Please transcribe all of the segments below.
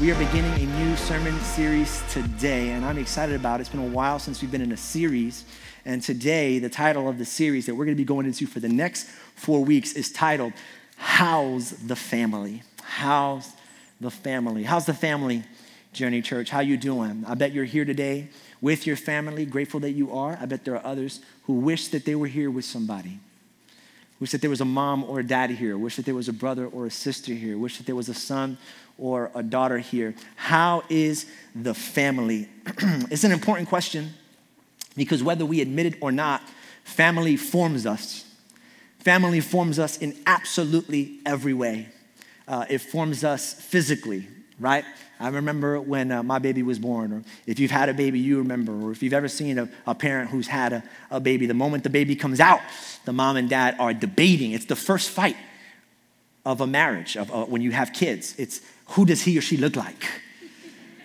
we are beginning a new sermon series today, and I'm excited about it. It's been a while since we've been in a series, and today, the title of the series that we're going to be going into for the next four weeks is titled How's the Family? How's the Family? How's the family, Journey Church? How you doing? I bet you're here today with your family, grateful that you are. I bet there are others who wish that they were here with somebody. Wish that there was a mom or a daddy here. Wish that there was a brother or a sister here. Wish that there was a son or a daughter here. How is the family? it's an important question because whether we admit it or not, family forms us. Family forms us in absolutely every way. Uh, it forms us physically, right? I remember when uh, my baby was born, or if you've had a baby, you remember, or if you've ever seen a, a parent who's had a, a baby, the moment the baby comes out, the mom and dad are debating. It's the first fight of a marriage, of, uh, when you have kids. It's who does he or she look like?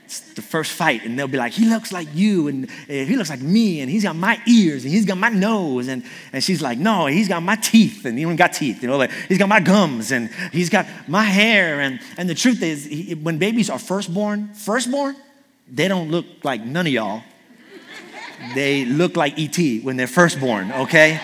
It's the first fight, and they'll be like, he looks like you, and he looks like me, and he's got my ears, and he's got my nose, and, and she's like, no, he's got my teeth, and he don't got teeth, you know, like he's got my gums, and he's got my hair, and, and the truth is, he, when babies are firstborn, firstborn, they don't look like none of y'all. They look like ET when they're firstborn, okay?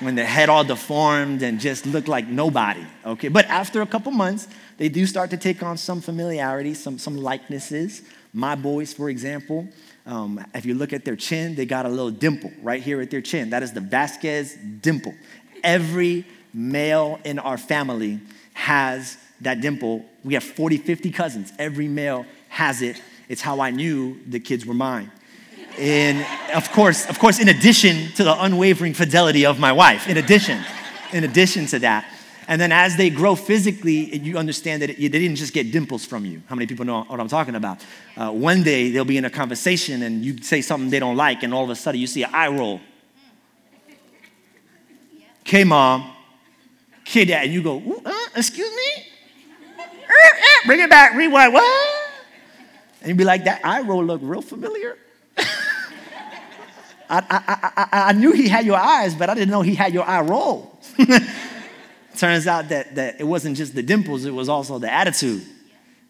When their head all deformed and just look like nobody, okay? But after a couple months, they do start to take on some familiarity, some, some likenesses. My boys, for example, um, if you look at their chin, they got a little dimple right here at their chin. That is the Vasquez dimple. Every male in our family has that dimple. We have 40, 50 cousins. Every male has it. It's how I knew the kids were mine. And of course, of course, in addition to the unwavering fidelity of my wife, in addition, in addition to that. And then as they grow physically, you understand that it, they didn't just get dimples from you. How many people know what I'm talking about? Uh, one day they'll be in a conversation and you say something they don't like, and all of a sudden you see an eye roll. Okay, mom. Okay, dad. And you go, uh, excuse me? Bring it back, rewind. What? And you'd be like, that eye roll look real familiar. I, I, I, I, knew he had your eyes, but I didn't know he had your eye roll. Turns out that, that it wasn't just the dimples, it was also the attitude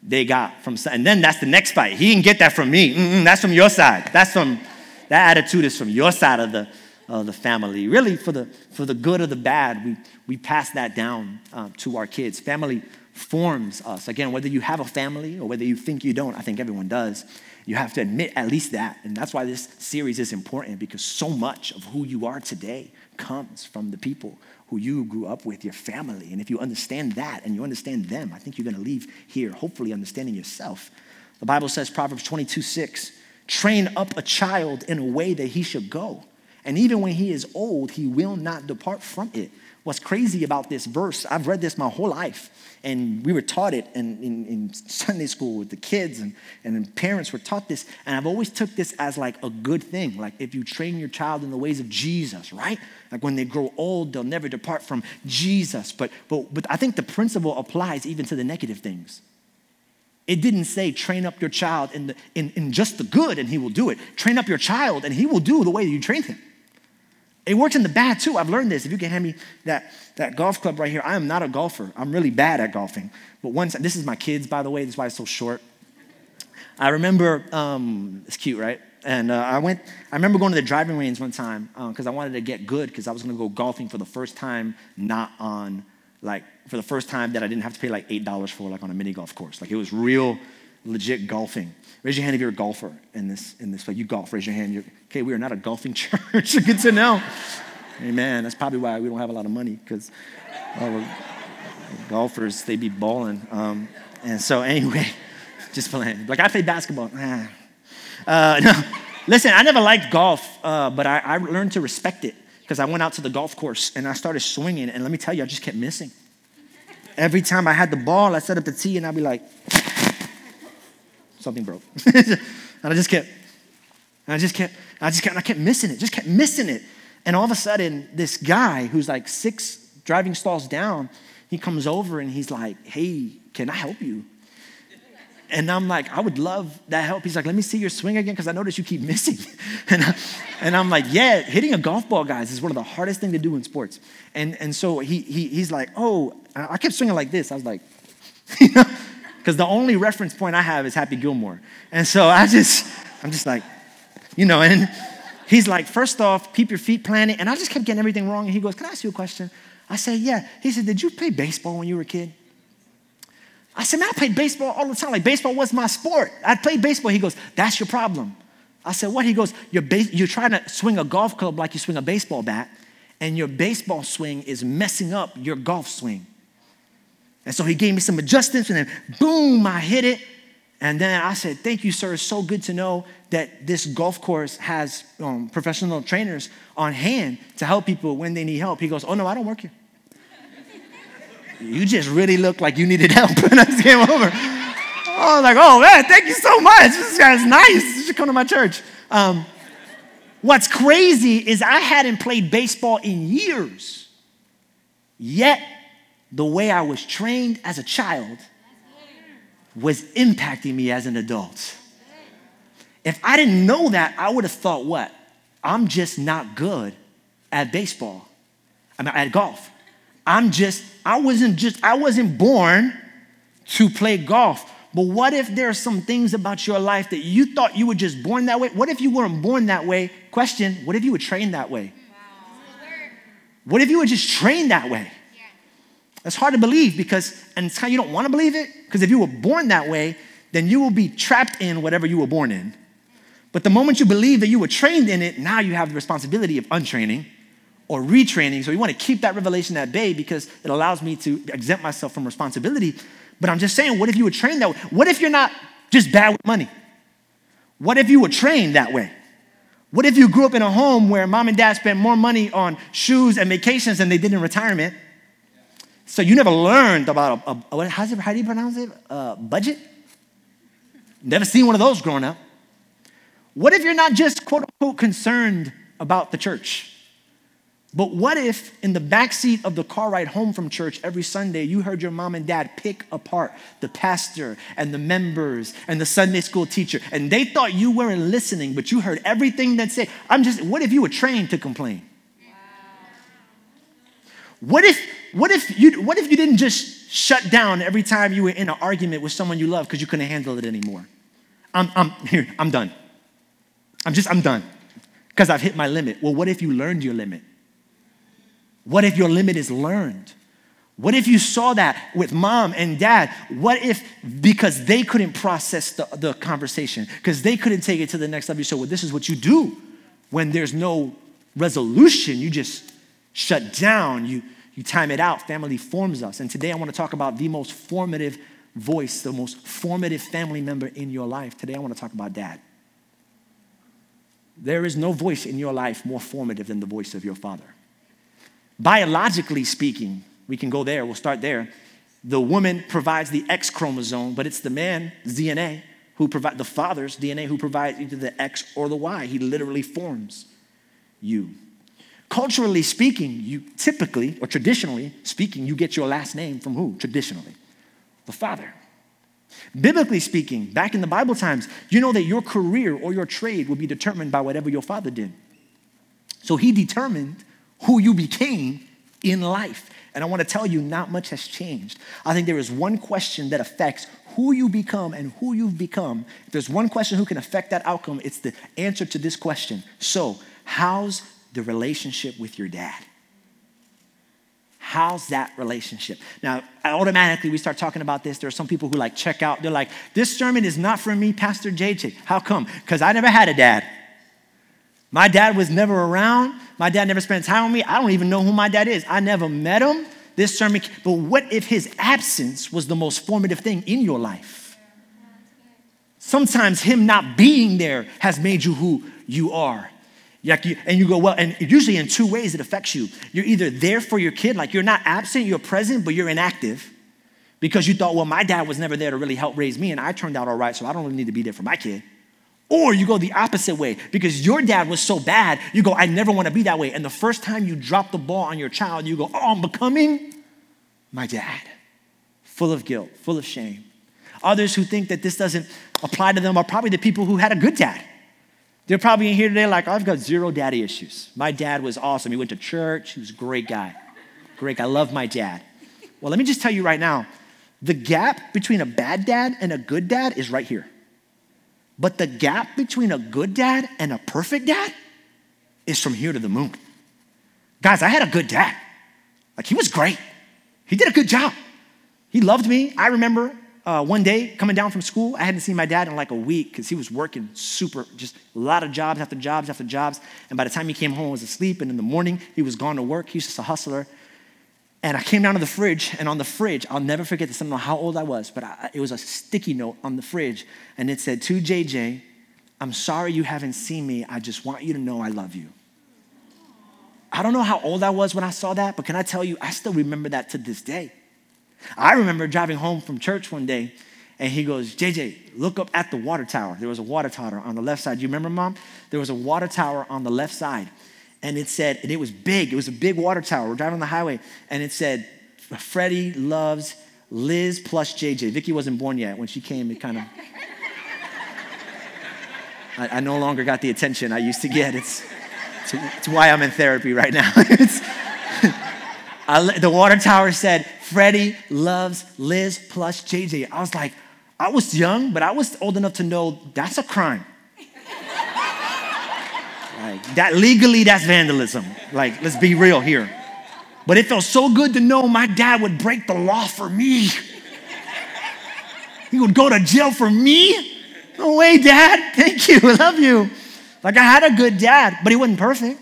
they got from, and then that's the next fight. He didn't get that from me. Mm-mm, that's from your side. That's from, that attitude is from your side of the, of the family. Really, for the, for the good or the bad, we, we pass that down uh, to our kids. Family forms us. Again, whether you have a family or whether you think you don't, I think everyone does. You have to admit at least that. And that's why this series is important because so much of who you are today comes from the people who you grew up with, your family. And if you understand that and you understand them, I think you're going to leave here hopefully understanding yourself. The Bible says, Proverbs 22 6, train up a child in a way that he should go. And even when he is old, he will not depart from it. What's crazy about this verse, I've read this my whole life, and we were taught it in, in, in, Sunday school with the kids, and, and parents were taught this, and I've always took this as like a good thing. Like if you train your child in the ways of Jesus, right? Like when they grow old, they'll never depart from Jesus. But, but, but I think the principle applies even to the negative things. It didn't say train up your child in, the, in, in just the good and he will do it. Train up your child and he will do the way you train him. It works in the bad too. I've learned this. If you can hand me that, that golf club right here, I am not a golfer. I'm really bad at golfing. But once, this is my kids, by the way, this is why it's so short. I remember, um, it's cute, right? And uh, I went, I remember going to the driving range one time because uh, I wanted to get good because I was going to go golfing for the first time, not on, like, for the first time that I didn't have to pay like $8 for, like on a mini golf course. Like, it was real, legit golfing. Raise your hand if you're a golfer in this, in this way. You golf, raise your hand. You're, okay, we are not a golfing church. Good to know. Amen. That's probably why we don't have a lot of money because golfers, they be balling. Um, and so, anyway, just playing. Like, I play basketball. Ah. Uh, no, listen, I never liked golf, uh, but I, I learned to respect it because I went out to the golf course and I started swinging. And let me tell you, I just kept missing. Every time I had the ball, I set up the tee and I'd be like, something broke. And I just kept, I just kept, I just kept, I kept missing it, just kept missing it. And all of a sudden, this guy who's like six driving stalls down, he comes over and he's like, hey, can I help you? And I'm like, I would love that help. He's like, let me see your swing again because I notice you keep missing. and, I, and I'm like, yeah, hitting a golf ball, guys, is one of the hardest things to do in sports. And, and so he, he, he's like, oh, I kept swinging like this. I was like, you know, because the only reference point I have is Happy Gilmore. And so I just, I'm just like, you know, and he's like, first off, keep your feet planted. And I just kept getting everything wrong. And he goes, can I ask you a question? I said, yeah. He said, did you play baseball when you were a kid? I said, man, I played baseball all the time. Like baseball was my sport. I played baseball. He goes, that's your problem. I said, what? He goes, you're, you're trying to swing a golf club like you swing a baseball bat, and your baseball swing is messing up your golf swing. And so he gave me some adjustments, and then boom, I hit it. And then I said, Thank you, sir. It's so good to know that this golf course has um, professional trainers on hand to help people when they need help. He goes, Oh, no, I don't work here you just really look like you needed help. and I came over. I was like, oh man, thank you so much. This guy's nice. You should come to my church. Um, what's crazy is I hadn't played baseball in years. Yet, the way I was trained as a child was impacting me as an adult. If I didn't know that, I would have thought, what? I'm just not good at baseball. I mean, at golf. I'm just, I wasn't just, I wasn't born to play golf. But what if there are some things about your life that you thought you were just born that way? What if you weren't born that way? Question, what if you were trained that way? What if you were just trained that way? That's hard to believe because, and it's kind of, you don't want to believe it because if you were born that way, then you will be trapped in whatever you were born in. But the moment you believe that you were trained in it, now you have the responsibility of untraining or retraining. So you want to keep that revelation at bay because it allows me to exempt myself from responsibility. But I'm just saying, what if you were trained that way? What if you're not just bad with money? What if you were trained that way? What if you grew up in a home where mom and dad spent more money on shoes and vacations than they did in retirement? So you never learned about a, a, a how do you pronounce it? Budget? Never seen one of those growing up. What if you're not just quote unquote concerned about the church? But what if in the back seat of the car ride home from church every Sunday you heard your mom and dad pick apart the pastor and the members and the Sunday school teacher and they thought you weren't listening but you heard everything that said I'm just what if you were trained to complain? What if what if you what if you didn't just shut down every time you were in an argument with someone you love because you couldn't handle it anymore? I'm I'm here, I'm done. I'm just I'm done. Because I've hit my limit. Well, what if you learned your limit? What if your limit is learned? What if you saw that with mom and dad? What if, because they couldn't process the, the conversation, because they couldn't take it to the next level, you said, well, this is what you do when there's no resolution. You just shut down, you, you time it out. Family forms us. And today I want to talk about the most formative voice, the most formative family member in your life. Today I want to talk about dad. There is no voice in your life more formative than the voice of your father. Biologically speaking, we can go there, we'll start there. The woman provides the X chromosome, but it's the man's DNA who provide the father's DNA who provides either the X or the Y. He literally forms you. Culturally speaking, you typically or traditionally speaking, you get your last name from who? Traditionally, the father. Biblically speaking, back in the Bible times, you know that your career or your trade will be determined by whatever your father did. So he determined who you became in life. And I want to tell you, not much has changed. I think there is one question that affects who you become and who you've become. If there's one question who can affect that outcome, it's the answer to this question. So, how's the relationship with your dad? How's that relationship? Now, automatically we start talking about this. There are some people who like check out. They're like, this sermon is not for me, Pastor JJ. How come? Because I never had a dad. My dad was never around. My dad never spent time with me. I don't even know who my dad is. I never met him. This sermon, but what if his absence was the most formative thing in your life? Sometimes him not being there has made you who you are. And you go, well, and usually in two ways it affects you. You're either there for your kid, like you're not absent, you're present, but you're inactive because you thought, well, my dad was never there to really help raise me, and I turned out all right, so I don't really need to be there for my kid. Or you go the opposite way because your dad was so bad, you go, I never want to be that way. And the first time you drop the ball on your child, you go, Oh, I'm becoming my dad. Full of guilt, full of shame. Others who think that this doesn't apply to them are probably the people who had a good dad. They're probably in here today like, I've got zero daddy issues. My dad was awesome. He went to church, he was a great guy. Great guy. I love my dad. Well, let me just tell you right now the gap between a bad dad and a good dad is right here. But the gap between a good dad and a perfect dad is from here to the moon. Guys, I had a good dad. Like, he was great. He did a good job. He loved me. I remember uh, one day coming down from school, I hadn't seen my dad in like a week because he was working super, just a lot of jobs after jobs after jobs. And by the time he came home, I was asleep. And in the morning, he was gone to work. He was just a hustler. And I came down to the fridge, and on the fridge, I'll never forget this. I don't know how old I was, but I, it was a sticky note on the fridge, and it said, To JJ, I'm sorry you haven't seen me. I just want you to know I love you. I don't know how old I was when I saw that, but can I tell you, I still remember that to this day. I remember driving home from church one day, and he goes, JJ, look up at the water tower. There was a water tower on the left side. You remember, mom? There was a water tower on the left side and it said, and it was big, it was a big water tower. We're driving on the highway, and it said, Freddie loves Liz plus JJ. Vicky wasn't born yet. When she came, it kind of. I, I, no longer got the attention I used to get. It's, it's, it's why I'm in therapy right now. I, the water tower said, Freddie loves Liz plus JJ. I was like, I was young, but I was old enough to know that's a crime. Like that legally, that's vandalism. Like, let's be real here. But it felt so good to know my dad would break the law for me. He would go to jail for me. No way, Dad. Thank you. I love you. Like I had a good dad, but he wasn't perfect.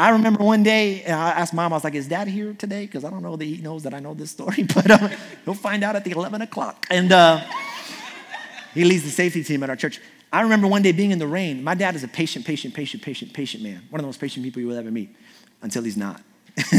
I remember one day, I asked mom, I was like, is dad here today? Because I don't know that he knows that I know this story, but uh, he'll find out at the 11 o'clock. And uh, he leads the safety team at our church. I remember one day being in the rain. My dad is a patient, patient, patient, patient, patient man. One of the most patient people you will ever meet until he's not.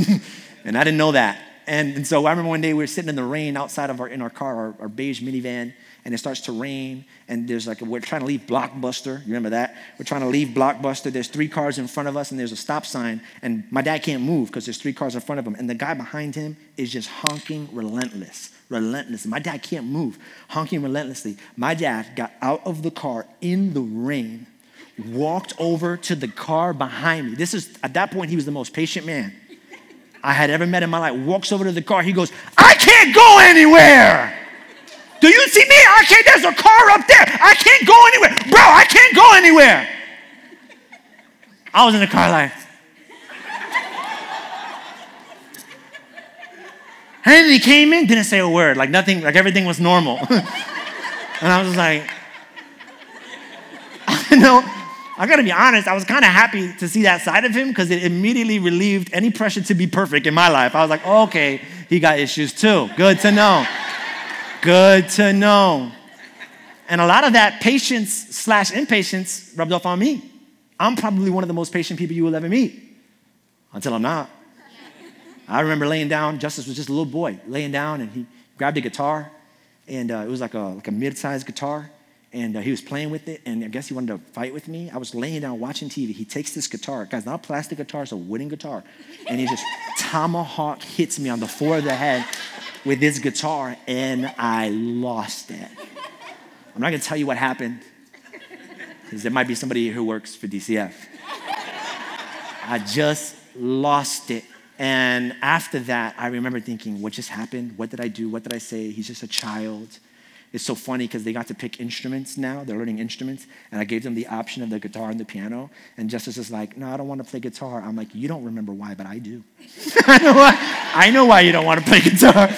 and I didn't know that. And, and, so I remember one day we were sitting in the rain outside of our, in our car, our, our beige minivan, and it starts to rain. And there's like, we're trying to leave Blockbuster. You remember that? We're trying to leave Blockbuster. There's three cars in front of us, and there's a stop sign. And my dad can't move because there's three cars in front of him. And the guy behind him is just honking relentless relentlessly. My dad can't move, honking relentlessly. My dad got out of the car in the rain, walked over to the car behind me. This is, at that point, he was the most patient man I had ever met in my life. Walks over to the car. He goes, I can't go anywhere. Do you see me? I can't, there's a car up there. I can't go anywhere. Bro, I can't go anywhere. I was in the car like, And he came in, didn't say a word, like nothing, like everything was normal. and I was like, you know, I gotta be honest, I was kind of happy to see that side of him because it immediately relieved any pressure to be perfect in my life. I was like, okay, he got issues too. Good to know. Good to know. And a lot of that patience slash impatience rubbed off on me. I'm probably one of the most patient people you will ever meet until I'm not. I remember laying down, Justice was just a little boy, laying down, and he grabbed a guitar, and uh, it was like a, like a mid sized guitar, and uh, he was playing with it, and I guess he wanted to fight with me. I was laying down watching TV. He takes this guitar, guys, not a plastic guitar, it's a wooden guitar, and he just tomahawk hits me on the floor of the head with this guitar, and I lost it. I'm not gonna tell you what happened, because there might be somebody who works for DCF. I just lost it. And after that, I remember thinking, what just happened? What did I do? What did I say? He's just a child. It's so funny because they got to pick instruments now. They're learning instruments. And I gave them the option of the guitar and the piano. And Justice is like, no, I don't want to play guitar. I'm like, you don't remember why, but I do. I, know why, I know why you don't want to play guitar.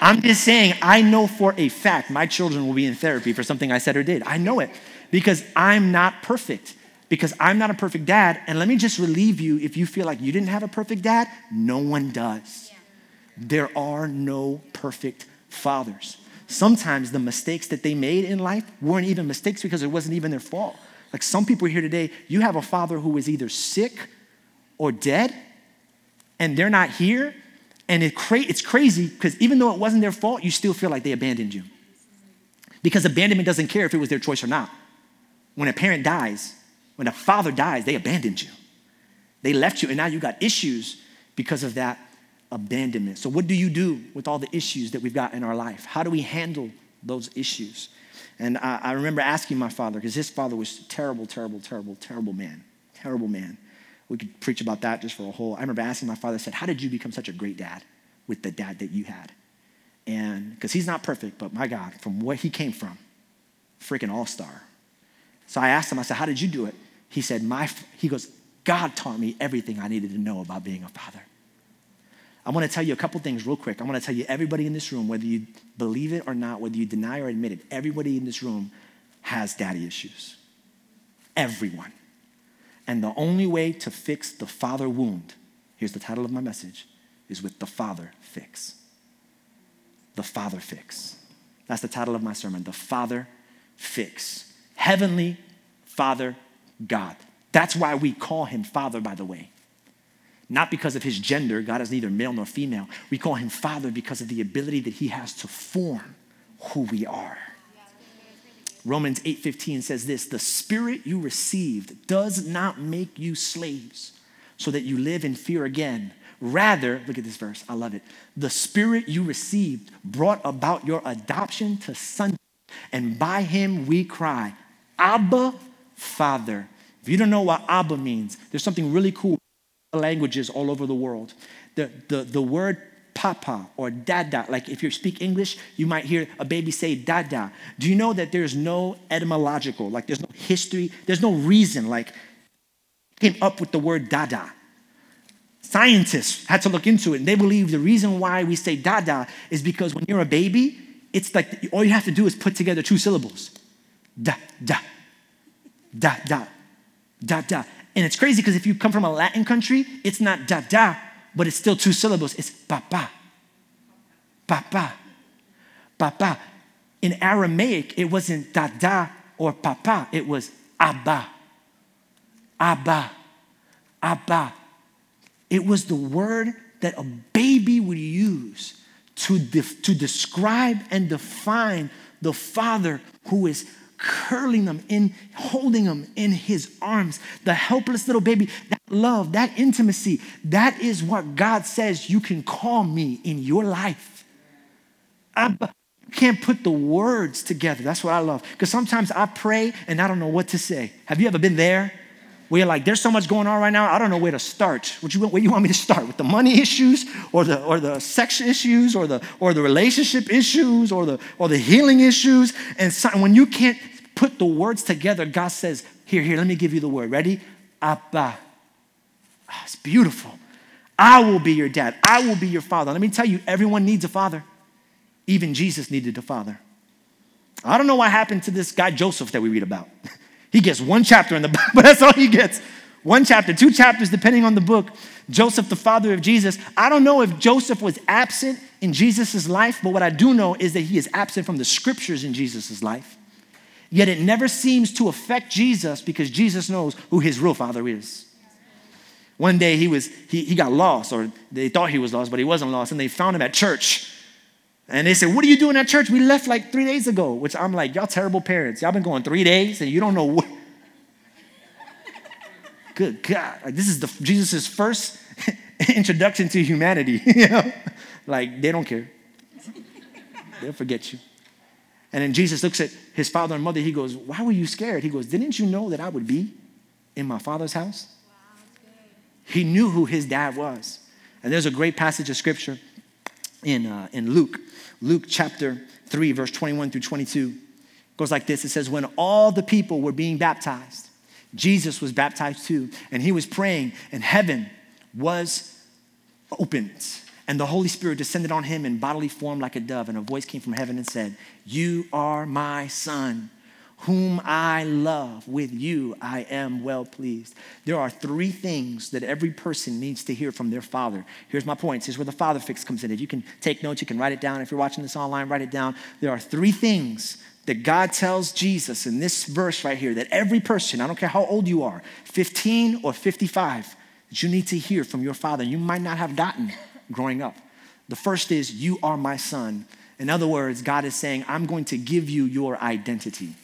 I'm just saying, I know for a fact my children will be in therapy for something I said or did. I know it because I'm not perfect because I'm not a perfect dad. And let me just relieve you if you feel like you didn't have a perfect dad, no one does. Yeah. There are no perfect fathers. Sometimes the mistakes that they made in life weren't even mistakes because it wasn't even their fault. Like some people here today, you have a father who is either sick or dead, and they're not here. And it cra- it's crazy because even though it wasn't their fault, you still feel like they abandoned you. Because abandonment doesn't care if it was their choice or not. When a parent dies, when a father dies, they abandoned you. They left you, and now you got issues because of that abandonment. So, what do you do with all the issues that we've got in our life? How do we handle those issues? And I, I remember asking my father, because his father was terrible, terrible, terrible, terrible man. Terrible man. We could preach about that just for a whole. I remember asking my father, I said, How did you become such a great dad with the dad that you had? And because he's not perfect, but my God, from where he came from, freaking all star. So I asked him, I said, How did you do it? He said, My, he goes, God taught me everything I needed to know about being a father. I want to tell you a couple things real quick. I want to tell you everybody in this room, whether you believe it or not, whether you deny or admit it, everybody in this room has daddy issues. Everyone. And the only way to fix the father wound, here's the title of my message, is with the father fix. The father fix. That's the title of my sermon, The Father Fix. Heavenly Father God. That's why we call him Father, by the way not because of his gender, God is neither male nor female. We call him Father because of the ability that he has to form who we are. Romans 8:15 says this, "The spirit you received does not make you slaves so that you live in fear again. Rather, look at this verse, I love it. The spirit you received brought about your adoption to sonship, and by him we cry, Abba, Father." If you don't know what Abba means, there's something really cool languages all over the world. The, the, the word papa or dada, like if you speak English, you might hear a baby say dada. Do you know that there's no etymological, like there's no history, there's no reason, like came up with the word dada. Scientists had to look into it, and they believe the reason why we say dada is because when you're a baby, it's like all you have to do is put together two syllables. Da, da, da, da, da, da. And it's crazy because if you come from a Latin country, it's not da da, but it's still two syllables. It's papa. Papa. Papa. In Aramaic, it wasn't da da or papa, it was abba. Abba. Abba. It was the word that a baby would use to, def- to describe and define the father who is curling them in, holding them in his arms. The helpless little baby, that love, that intimacy, that is what God says you can call me in your life. I can't put the words together. That's what I love. Because sometimes I pray and I don't know what to say. Have you ever been there? Where like, there's so much going on right now, I don't know where to start. What you, where you want me to start? With the money issues or the, or the sex issues or the, or the relationship issues or the, or the healing issues? And so, when you can't put the words together, God says, Here, here, let me give you the word. Ready? Abba. Oh, it's beautiful. I will be your dad. I will be your father. Let me tell you, everyone needs a father. Even Jesus needed a father. I don't know what happened to this guy Joseph that we read about. he gets one chapter in the Bible, but that's all he gets. One chapter, two chapters, depending on the book. Joseph, the father of Jesus. I don't know if Joseph was absent in Jesus' life, but what I do know is that he is absent from the scriptures in Jesus' life. Yet it never seems to affect Jesus because Jesus knows who his real father is. One day he was he, he got lost, or they thought he was lost, but he wasn't lost, and they found him at church. And they said, What are you doing at church? We left like three days ago. Which I'm like, y'all terrible parents. Y'all been going three days and you don't know what. Good God. Like, this is the Jesus' first introduction to humanity. you know? Like, they don't care. They'll forget you. And then Jesus looks at his father and mother. He goes, Why were you scared? He goes, Didn't you know that I would be in my father's house? he knew who his dad was. And there's a great passage of scripture in, uh, in Luke, Luke chapter 3, verse 21 through 22. Goes like this It says, When all the people were being baptized, Jesus was baptized too, and he was praying, and heaven was opened and the Holy Spirit descended on him in bodily form like a dove, and a voice came from heaven and said, You are my son, whom I love. With you I am well pleased. There are three things that every person needs to hear from their father. Here's my points. Here's where the father fix comes in. If you can take notes, you can write it down. If you're watching this online, write it down. There are three things that God tells Jesus in this verse right here that every person, I don't care how old you are, 15 or 55, that you need to hear from your father. You might not have gotten growing up. The first is, You are my son. In other words, God is saying, I'm going to give you your identity.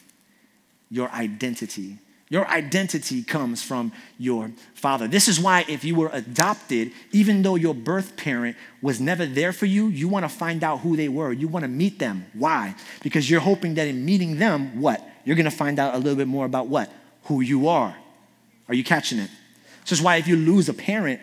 Your identity. Your identity comes from your father. This is why, if you were adopted, even though your birth parent was never there for you, you want to find out who they were. You want to meet them. Why? Because you're hoping that in meeting them, what? You're going to find out a little bit more about what? Who you are. Are you catching it? This is why, if you lose a parent,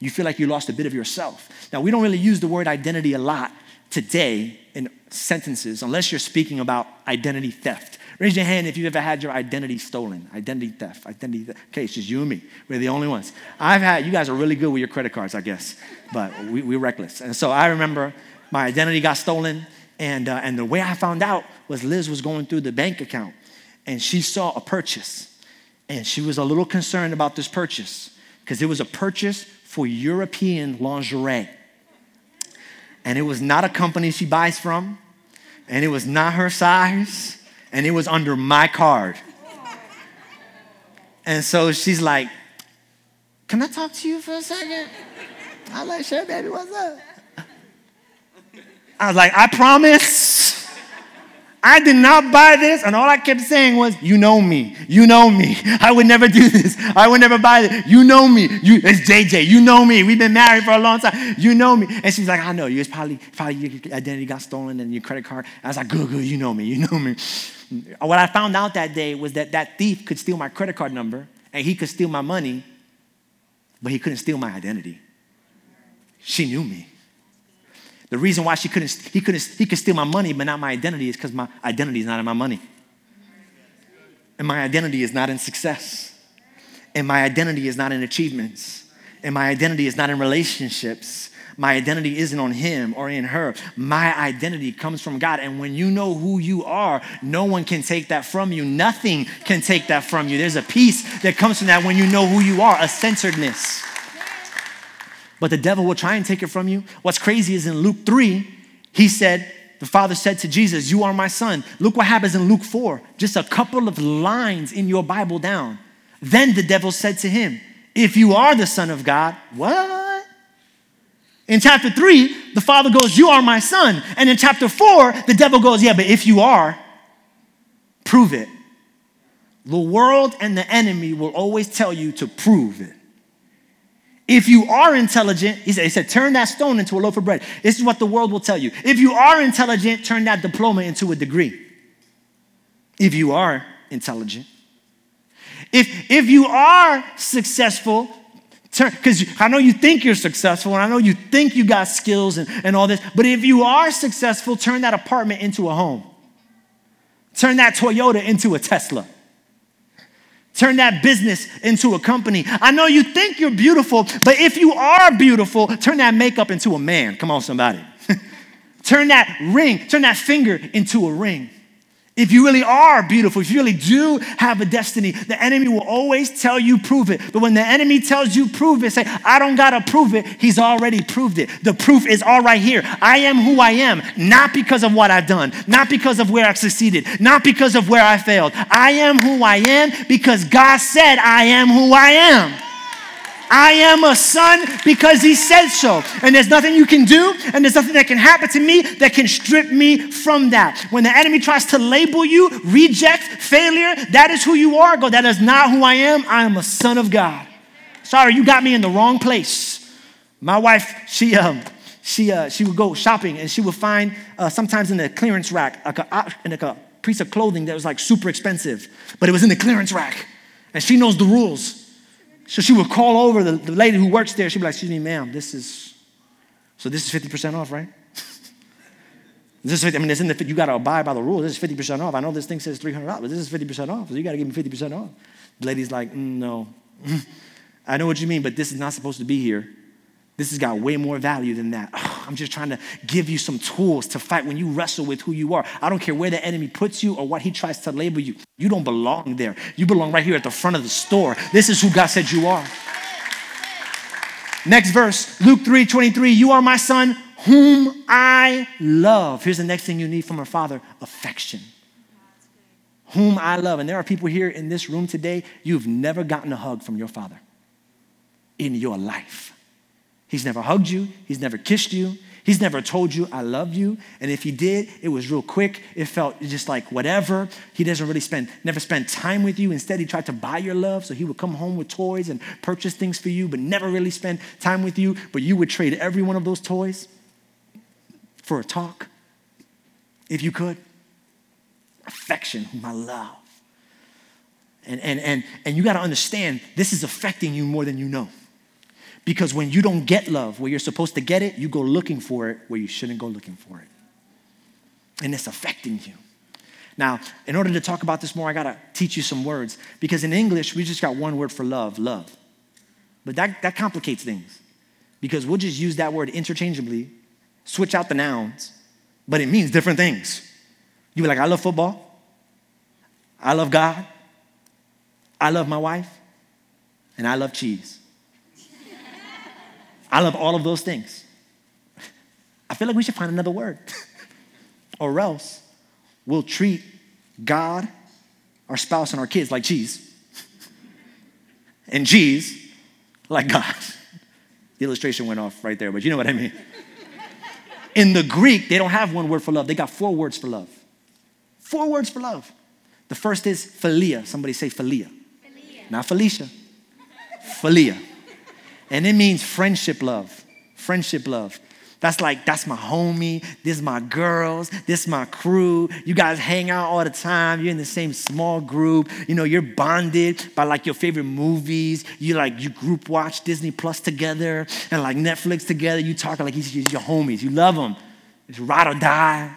you feel like you lost a bit of yourself. Now, we don't really use the word identity a lot today in sentences unless you're speaking about identity theft. Raise your hand if you've ever had your identity stolen. Identity theft. Identity theft. Okay, it's just you and me. We're the only ones. I've had, you guys are really good with your credit cards, I guess, but we, we're reckless. And so I remember my identity got stolen, and, uh, and the way I found out was Liz was going through the bank account, and she saw a purchase, and she was a little concerned about this purchase because it was a purchase for European lingerie. And it was not a company she buys from, and it was not her size and it was under my card. And so she's like, Can I talk to you for a second? I was like, Sure, baby, what's up? I was like, I promise. I did not buy this. And all I kept saying was, You know me. You know me. I would never do this. I would never buy this. You know me. You, it's JJ. You know me. We've been married for a long time. You know me. And she's like, I know you. It's probably, probably your identity got stolen and your credit card. I was like, Good, good. You know me. You know me. What I found out that day was that that thief could steal my credit card number and he could steal my money, but he couldn't steal my identity. She knew me. The reason why she couldn't, he couldn't, he could steal my money, but not my identity, is because my identity is not in my money. And my identity is not in success. And my identity is not in achievements. And my identity is not in relationships. My identity isn't on him or in her. My identity comes from God. And when you know who you are, no one can take that from you. Nothing can take that from you. There's a peace that comes from that when you know who you are, a centeredness. But the devil will try and take it from you. What's crazy is in Luke 3, he said, the father said to Jesus, You are my son. Look what happens in Luke 4, just a couple of lines in your Bible down. Then the devil said to him, If you are the son of God, what? In chapter three, the father goes, You are my son. And in chapter four, the devil goes, Yeah, but if you are, prove it. The world and the enemy will always tell you to prove it. If you are intelligent, he said, he said, turn that stone into a loaf of bread. This is what the world will tell you. If you are intelligent, turn that diploma into a degree. If you are intelligent. If, if you are successful, because I know you think you're successful and I know you think you got skills and, and all this, but if you are successful, turn that apartment into a home. Turn that Toyota into a Tesla. Turn that business into a company. I know you think you're beautiful, but if you are beautiful, turn that makeup into a man. Come on, somebody. turn that ring, turn that finger into a ring. If you really are beautiful, if you really do have a destiny, the enemy will always tell you, prove it. But when the enemy tells you, prove it, say, I don't gotta prove it, he's already proved it. The proof is all right here. I am who I am, not because of what I've done, not because of where I've succeeded, not because of where I failed. I am who I am because God said I am who I am. I am a son because he said so. And there's nothing you can do, and there's nothing that can happen to me that can strip me from that. When the enemy tries to label you, reject, failure, that is who you are. Go, that is not who I am. I am a son of God. Sorry, you got me in the wrong place. My wife, she, um, she, uh, she would go shopping and she would find uh, sometimes in the clearance rack like a, like a piece of clothing that was like super expensive, but it was in the clearance rack. And she knows the rules. So she would call over the, the lady who works there. She'd be like, Excuse me, ma'am, this is, so this is 50% off, right? this is I mean, this in the, you got to abide by the rules. This is 50% off. I know this thing says $300, but this is 50% off. So you got to give me 50% off. The lady's like, mm, No. I know what you mean, but this is not supposed to be here. This has got way more value than that. I'm just trying to give you some tools to fight when you wrestle with who you are. I don't care where the enemy puts you or what he tries to label you. You don't belong there. You belong right here at the front of the store. This is who God said you are. Next verse, Luke 3 23. You are my son, whom I love. Here's the next thing you need from a father affection. Whom I love. And there are people here in this room today, you've never gotten a hug from your father in your life. He's never hugged you, he's never kissed you, He's never told you, I love you. And if he did, it was real quick. It felt just like whatever. He doesn't really spend, never spend time with you. Instead, he tried to buy your love. So he would come home with toys and purchase things for you, but never really spend time with you. But you would trade every one of those toys for a talk if you could. Affection, I love. And, and, and, and you got to understand this is affecting you more than you know. Because when you don't get love where you're supposed to get it, you go looking for it where you shouldn't go looking for it. And it's affecting you. Now, in order to talk about this more, I gotta teach you some words. Because in English, we just got one word for love, love. But that, that complicates things. Because we'll just use that word interchangeably, switch out the nouns, but it means different things. You be like, I love football. I love God. I love my wife. And I love cheese. I love all of those things. I feel like we should find another word. or else we'll treat God, our spouse, and our kids like cheese, and cheese like God. The illustration went off right there, but you know what I mean. In the Greek, they don't have one word for love, they got four words for love. Four words for love. The first is philia. Somebody say philia. philia. Not Felicia. philia and it means friendship love. Friendship love. That's like, that's my homie. This is my girls. This is my crew. You guys hang out all the time. You're in the same small group. You know, you're bonded by like your favorite movies. You like, you group watch Disney Plus together and like Netflix together. You talk like he's, he's your homies. You love them. It's ride or die.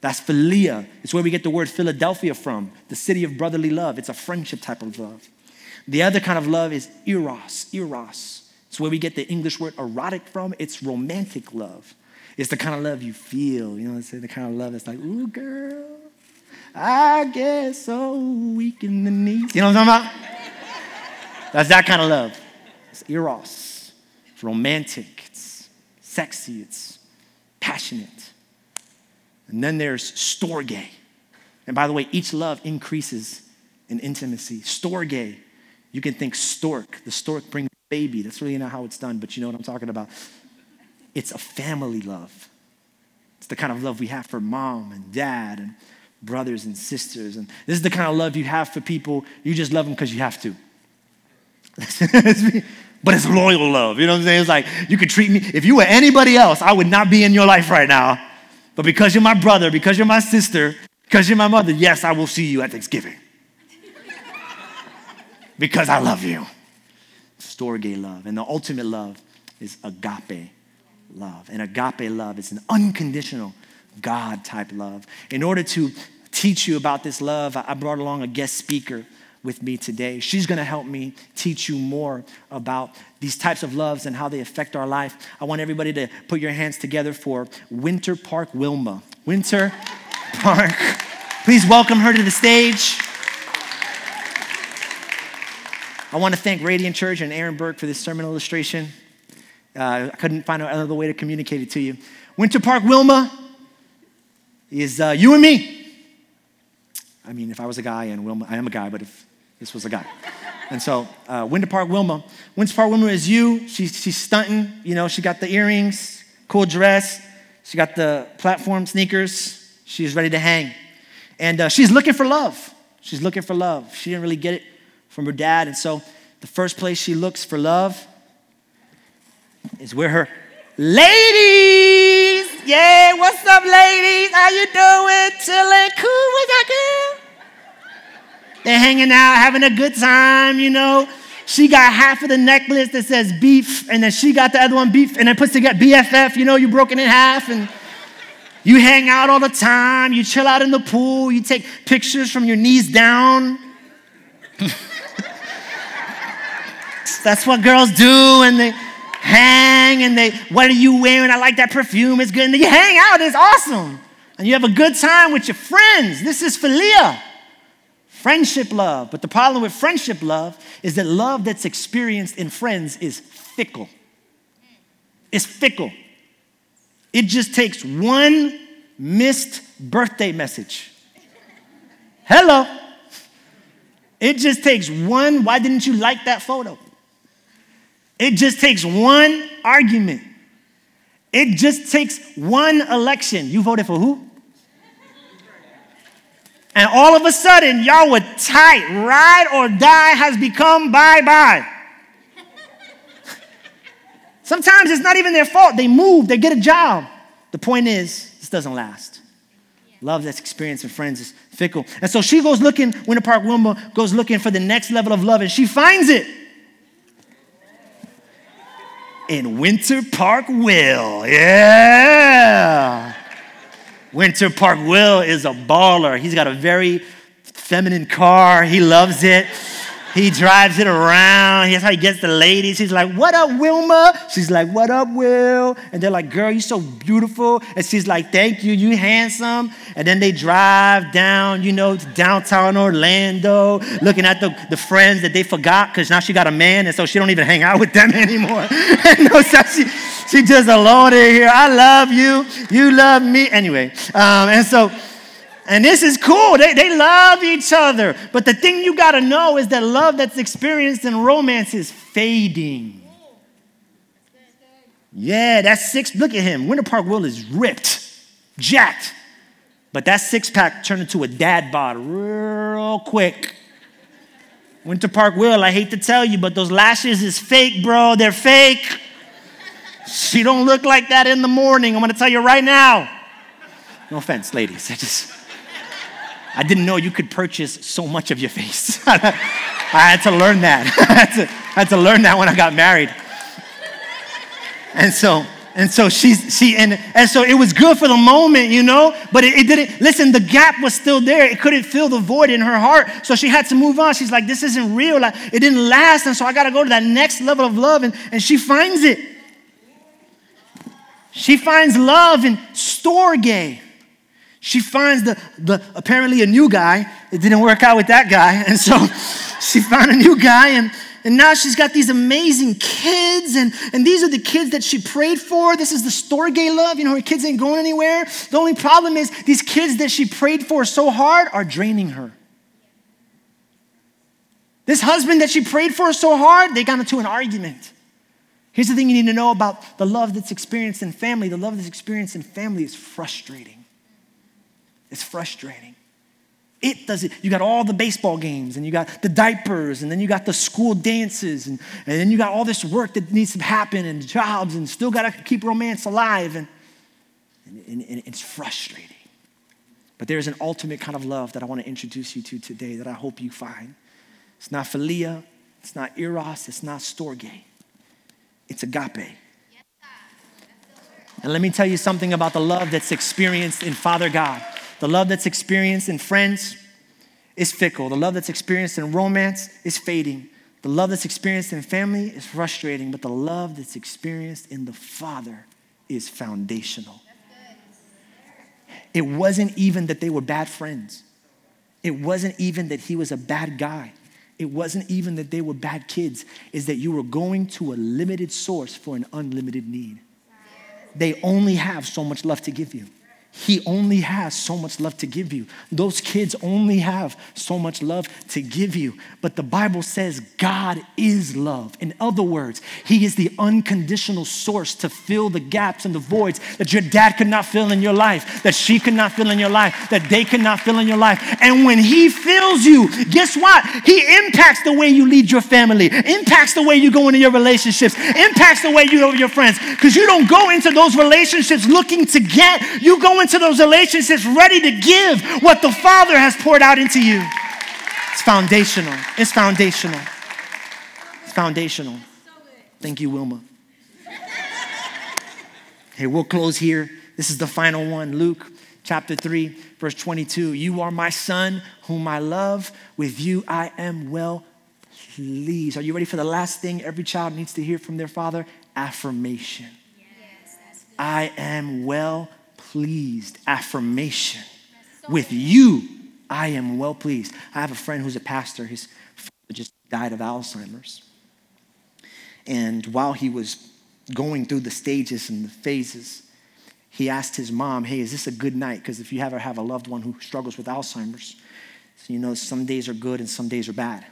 That's philia. It's where we get the word Philadelphia from, the city of brotherly love. It's a friendship type of love. The other kind of love is eros, eros. It's where we get the English word erotic from. It's romantic love. It's the kind of love you feel. You know what I'm saying? The kind of love that's like, ooh, girl, I get so weak in the knees. You know what I'm talking about? that's that kind of love. It's eros. It's romantic. It's sexy. It's passionate. And then there's storge. And by the way, each love increases in intimacy. Storge, you can think stork. The stork brings baby. That's really not how it's done, but you know what I'm talking about. It's a family love. It's the kind of love we have for mom and dad and brothers and sisters. And this is the kind of love you have for people. You just love them because you have to. but it's loyal love. You know what I'm saying? It's like you could treat me, if you were anybody else, I would not be in your life right now. But because you're my brother, because you're my sister, because you're my mother, yes, I will see you at Thanksgiving. because I love you storge love. And the ultimate love is agape love. And agape love is an unconditional God type love. In order to teach you about this love, I brought along a guest speaker with me today. She's gonna help me teach you more about these types of loves and how they affect our life. I want everybody to put your hands together for Winter Park Wilma. Winter Park. Please welcome her to the stage. I want to thank Radiant Church and Aaron Burke for this sermon illustration. Uh, I couldn't find another way to communicate it to you. Winter Park Wilma is uh, you and me. I mean, if I was a guy and Wilma, I am a guy, but if this was a guy. And so, uh, Winter Park Wilma. Winter Park Wilma is you. She's, she's stunting. You know, she got the earrings, cool dress. She got the platform sneakers. She's ready to hang. And uh, she's looking for love. She's looking for love. She didn't really get it from her dad. And so the first place she looks for love is where her ladies, yeah, what's up, ladies? How you doing? Chilling, cool with that girl? They're hanging out, having a good time, you know. She got half of the necklace that says beef, and then she got the other one beef, and then puts together BFF, you know, you broken in half, and you hang out all the time, you chill out in the pool, you take pictures from your knees down. That's what girls do, and they hang and they, what are you wearing? I like that perfume, it's good. And you hang out, it's awesome. And you have a good time with your friends. This is philia, friendship love. But the problem with friendship love is that love that's experienced in friends is fickle. It's fickle. It just takes one missed birthday message. Hello. It just takes one, why didn't you like that photo? It just takes one argument. It just takes one election. You voted for who? And all of a sudden, y'all were tight. Ride or die has become bye bye. Sometimes it's not even their fault. They move, they get a job. The point is, this doesn't last. Love that's experienced with friends is fickle. And so she goes looking, Winter Park Wilma goes looking for the next level of love, and she finds it in Winter Park Will. Yeah. Winter Park Will is a baller. He's got a very feminine car. He loves it. He drives it around. That's how he gets the ladies. He's like, What up, Wilma? She's like, What up, Will? And they're like, Girl, you're so beautiful. And she's like, Thank you, you handsome. And then they drive down, you know, downtown Orlando, looking at the, the friends that they forgot because now she got a man, and so she don't even hang out with them anymore. and no, so she, she just alone in here. I love you. You love me. Anyway, um, and so and this is cool. They, they love each other. But the thing you got to know is that love that's experienced in romance is fading. Yeah, that six, look at him. Winter Park Will is ripped, jacked. But that six pack turned into a dad bod real quick. Winter Park Will, I hate to tell you, but those lashes is fake, bro. They're fake. She don't look like that in the morning. I'm gonna tell you right now. No offense, ladies. I just I didn't know you could purchase so much of your face. I had to learn that. I, had to, I had to learn that when I got married. And so, and so she's she and, and so it was good for the moment, you know, but it, it, didn't listen, the gap was still there. It couldn't fill the void in her heart. So she had to move on. She's like, this isn't real. Like, it didn't last. And so I gotta go to that next level of love. And, and she finds it. She finds love in Storge. She finds the, the apparently a new guy. It didn't work out with that guy. And so she found a new guy and, and now she's got these amazing kids, and, and these are the kids that she prayed for. This is the Storge love. You know, her kids ain't going anywhere. The only problem is these kids that she prayed for so hard are draining her. This husband that she prayed for so hard, they got into an argument. Here's the thing you need to know about the love that's experienced in family the love that's experienced in family is frustrating. It's frustrating. It doesn't, you got all the baseball games and you got the diapers and then you got the school dances and, and then you got all this work that needs to happen and jobs and still got to keep romance alive. And, and, and it's frustrating. But there's an ultimate kind of love that I want to introduce you to today that I hope you find. It's not philia, it's not eros, it's not storge, it's agape. And let me tell you something about the love that's experienced in Father God. The love that's experienced in friends is fickle. The love that's experienced in romance is fading. The love that's experienced in family is frustrating, but the love that's experienced in the Father is foundational. It wasn't even that they were bad friends. It wasn't even that he was a bad guy. It wasn't even that they were bad kids. Is that you were going to a limited source for an unlimited need. They only have so much love to give you. He only has so much love to give you. Those kids only have so much love to give you. But the Bible says God is love. In other words, He is the unconditional source to fill the gaps and the voids that your dad could not fill in your life, that she could not fill in your life, that they could not fill in your life. And when He fills you, guess what? He impacts the way you lead your family, impacts the way you go into your relationships, impacts the way you go with your friends. Because you don't go into those relationships looking to get, you go into those relationships ready to give what the Father has poured out into you. It's foundational. It's foundational. It's foundational. Thank you, Wilma. Hey, we'll close here. This is the final one Luke chapter 3, verse 22. You are my son, whom I love. With you I am well pleased. Are you ready for the last thing every child needs to hear from their father? Affirmation. Yes, I am well pleased affirmation. With you, I am well pleased. I have a friend who's a pastor. His father just died of Alzheimer's. And while he was going through the stages and the phases, he asked his mom, Hey, is this a good night? Because if you ever have a loved one who struggles with Alzheimer's, you know, some days are good and some days are bad.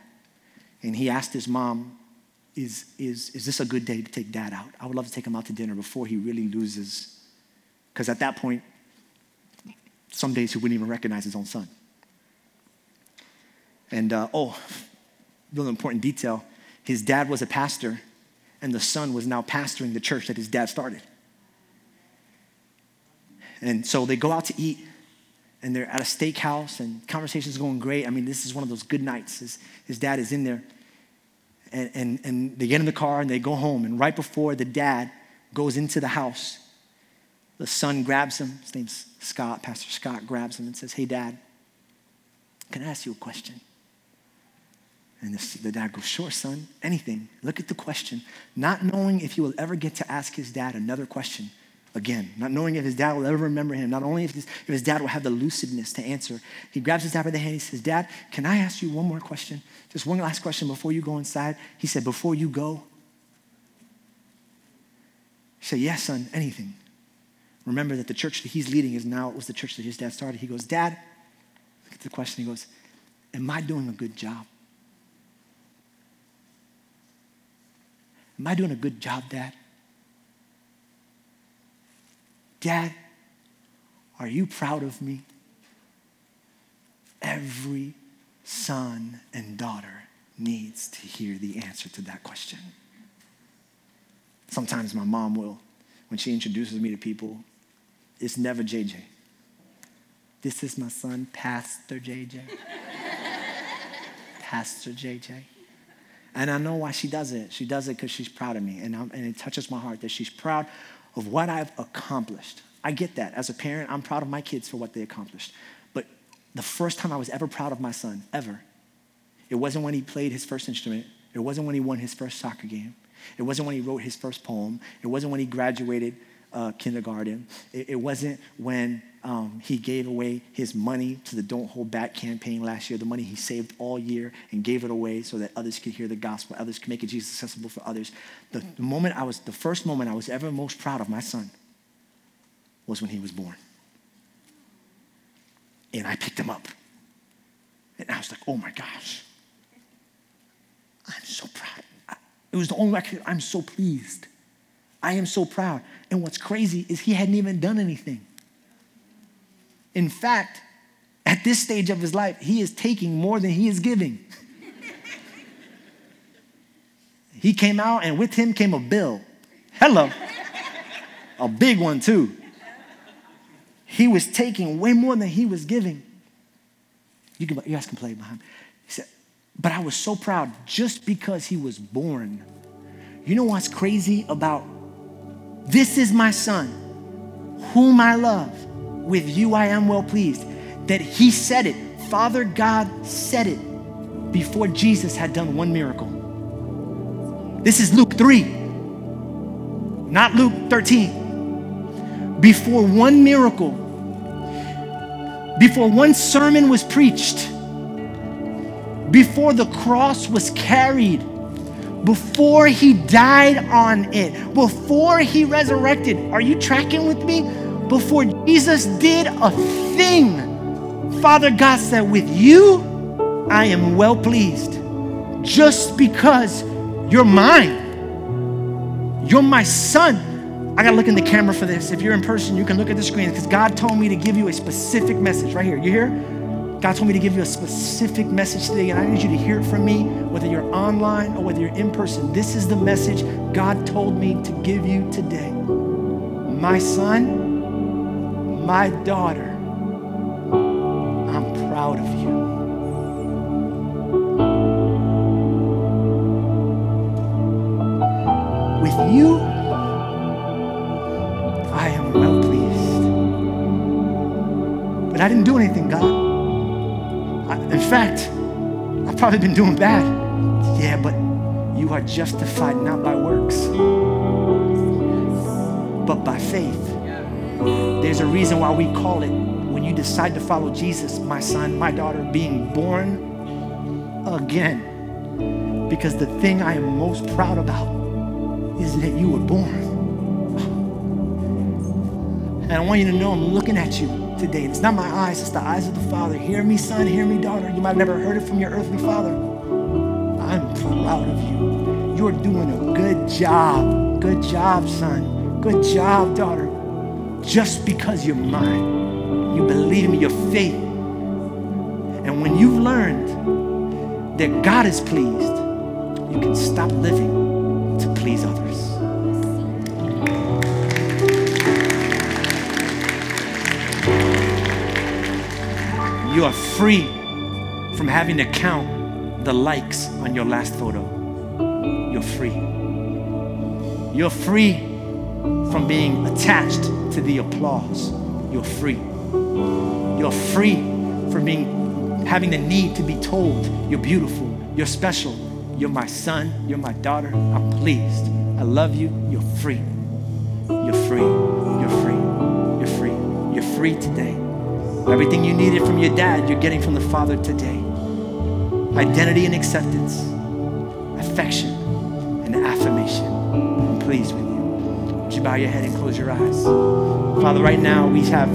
And he asked his mom, is, is, is this a good day to take dad out? I would love to take him out to dinner before he really loses. Because at that point, some days he wouldn't even recognize his own son. And uh, oh, real important detail his dad was a pastor, and the son was now pastoring the church that his dad started. And so they go out to eat, and they're at a steakhouse, and conversation's going great. I mean, this is one of those good nights. His, his dad is in there. And, and, and they get in the car and they go home. And right before the dad goes into the house, the son grabs him. His name's Scott. Pastor Scott grabs him and says, Hey, dad, can I ask you a question? And the, the dad goes, Sure, son, anything. Look at the question. Not knowing if he will ever get to ask his dad another question again, not knowing if his dad will ever remember him, not only if his, if his dad will have the lucidness to answer. He grabs his dad by the hand. He says, Dad, can I ask you one more question? Just one last question before you go inside. He said, Before you go, he said, Yes, son, anything. Remember that the church that he's leading is now, it was the church that his dad started. He goes, Dad, look at the question. He goes, Am I doing a good job? Am I doing a good job, Dad? Dad, are you proud of me? Every son and daughter needs to hear the answer to that question. Sometimes my mom will, when she introduces me to people, it's never JJ. This is my son, Pastor JJ. Pastor JJ. And I know why she does it. She does it because she's proud of me. And, and it touches my heart that she's proud of what I've accomplished. I get that. As a parent, I'm proud of my kids for what they accomplished. But the first time I was ever proud of my son, ever, it wasn't when he played his first instrument. It wasn't when he won his first soccer game. It wasn't when he wrote his first poem. It wasn't when he graduated uh, kindergarten. It, it, wasn't when um, he gave away his money to the Don't Hold Back campaign last year, the money he saved all year and gave it away so that others could hear the gospel, others could make it Jesus accessible for others. The, the moment I was, the first moment I was ever most proud of my son was when he was born. And I picked him up. And I was like, oh my gosh, I'm so proud. It was the only way I could, I'm so pleased. I am so proud. And what's crazy is he hadn't even done anything. In fact, at this stage of his life, he is taking more than he is giving. he came out, and with him came a bill. Hello. a big one, too. He was taking way more than he was giving. You, can, you guys can play behind. He said, but I was so proud just because he was born. You know what's crazy about this is my son, whom I love. With you I am well pleased. That he said it. Father God said it before Jesus had done one miracle. This is Luke 3, not Luke 13 before one miracle, before one sermon was preached, before the cross was carried, before he died on it, before he resurrected. Are you tracking with me? Before Jesus did a thing, Father God said, With you, I am well pleased. Just because you're mine, you're my son. I gotta look in the camera for this. If you're in person, you can look at the screen because God told me to give you a specific message right here. You hear? God told me to give you a specific message today, and I need you to hear it from me, whether you're online or whether you're in person. This is the message God told me to give you today. My son, my daughter, I'm proud of you. With you, I am well pleased. But I didn't do anything, God. Fact, I've probably been doing bad. Yeah, but you are justified not by works, but by faith. There's a reason why we call it, when you decide to follow Jesus, my son, my daughter, being born again. Because the thing I am most proud about is that you were born. And I want you to know I'm looking at you today. It's not my eyes, it's the eyes of the Father. Hear me, son, hear me, daughter. You might have never heard it from your earthly father. I'm proud of you. You're doing a good job. Good job, son. Good job, daughter. Just because you're mine, you believe in your faith. And when you've learned that God is pleased, you can stop living to please others. You are free from having to count the likes on your last photo. You're free. You're free from being attached to the applause. You're free. You're free from being having the need to be told you're beautiful, you're special, you're my son, you're my daughter. I'm pleased. I love you. You're free. You're free. You're free. You're free. You're free today. Everything you needed from your dad, you're getting from the Father today. Identity and acceptance, affection and affirmation. I'm pleased with you. Would you bow your head and close your eyes? Father, right now we have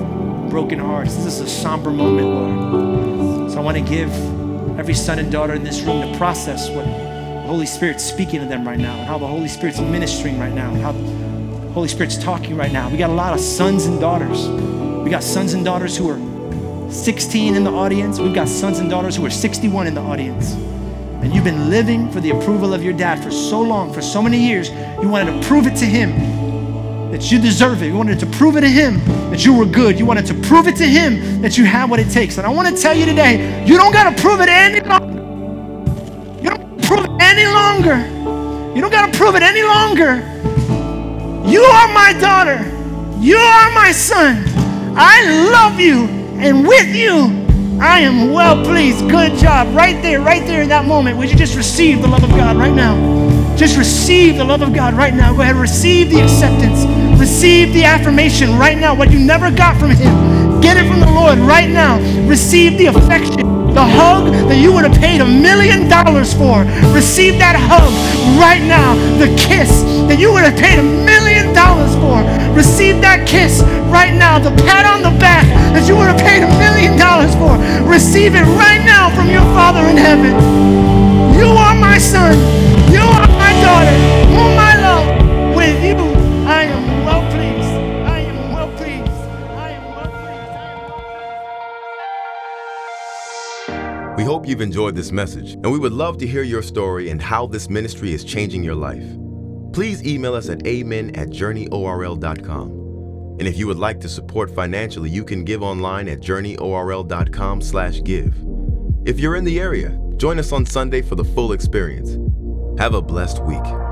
broken hearts. This is a somber moment, Lord. So I want to give every son and daughter in this room to process what the Holy Spirit's speaking to them right now, and how the Holy Spirit's ministering right now, and how the Holy Spirit's talking right now. We got a lot of sons and daughters. We got sons and daughters who are 16 in the audience. We've got sons and daughters who are 61 in the audience. And you've been living for the approval of your dad for so long, for so many years. You wanted to prove it to him that you deserve it. You wanted to prove it to him that you were good. You wanted to prove it to him that you have what it takes. And I want to tell you today, you don't got to prove it any longer. You don't prove it any longer. You don't got to prove it any longer. You are my daughter. You are my son. I love you and with you, I am well pleased. Good job. Right there, right there in that moment. Would you just receive the love of God right now? Just receive the love of God right now. Go ahead, receive the acceptance. Receive the affirmation right now. What you never got from Him, get it from the Lord right now. Receive the affection, the hug that you would have paid a million dollars for. Receive that hug right now. The kiss that you would have paid a million dollars for. Receive that kiss right now. The pat on the back that you would have paid a million dollars for. Receive it right now from your Father in heaven. You are my son. You are my daughter. Whom I love. With you, I am well pleased. I am well pleased. I am well pleased. We hope you've enjoyed this message, and we would love to hear your story and how this ministry is changing your life. Please email us at amen at journeyorl.com. And if you would like to support financially, you can give online at journeyorl.com slash give. If you're in the area, join us on Sunday for the full experience. Have a blessed week.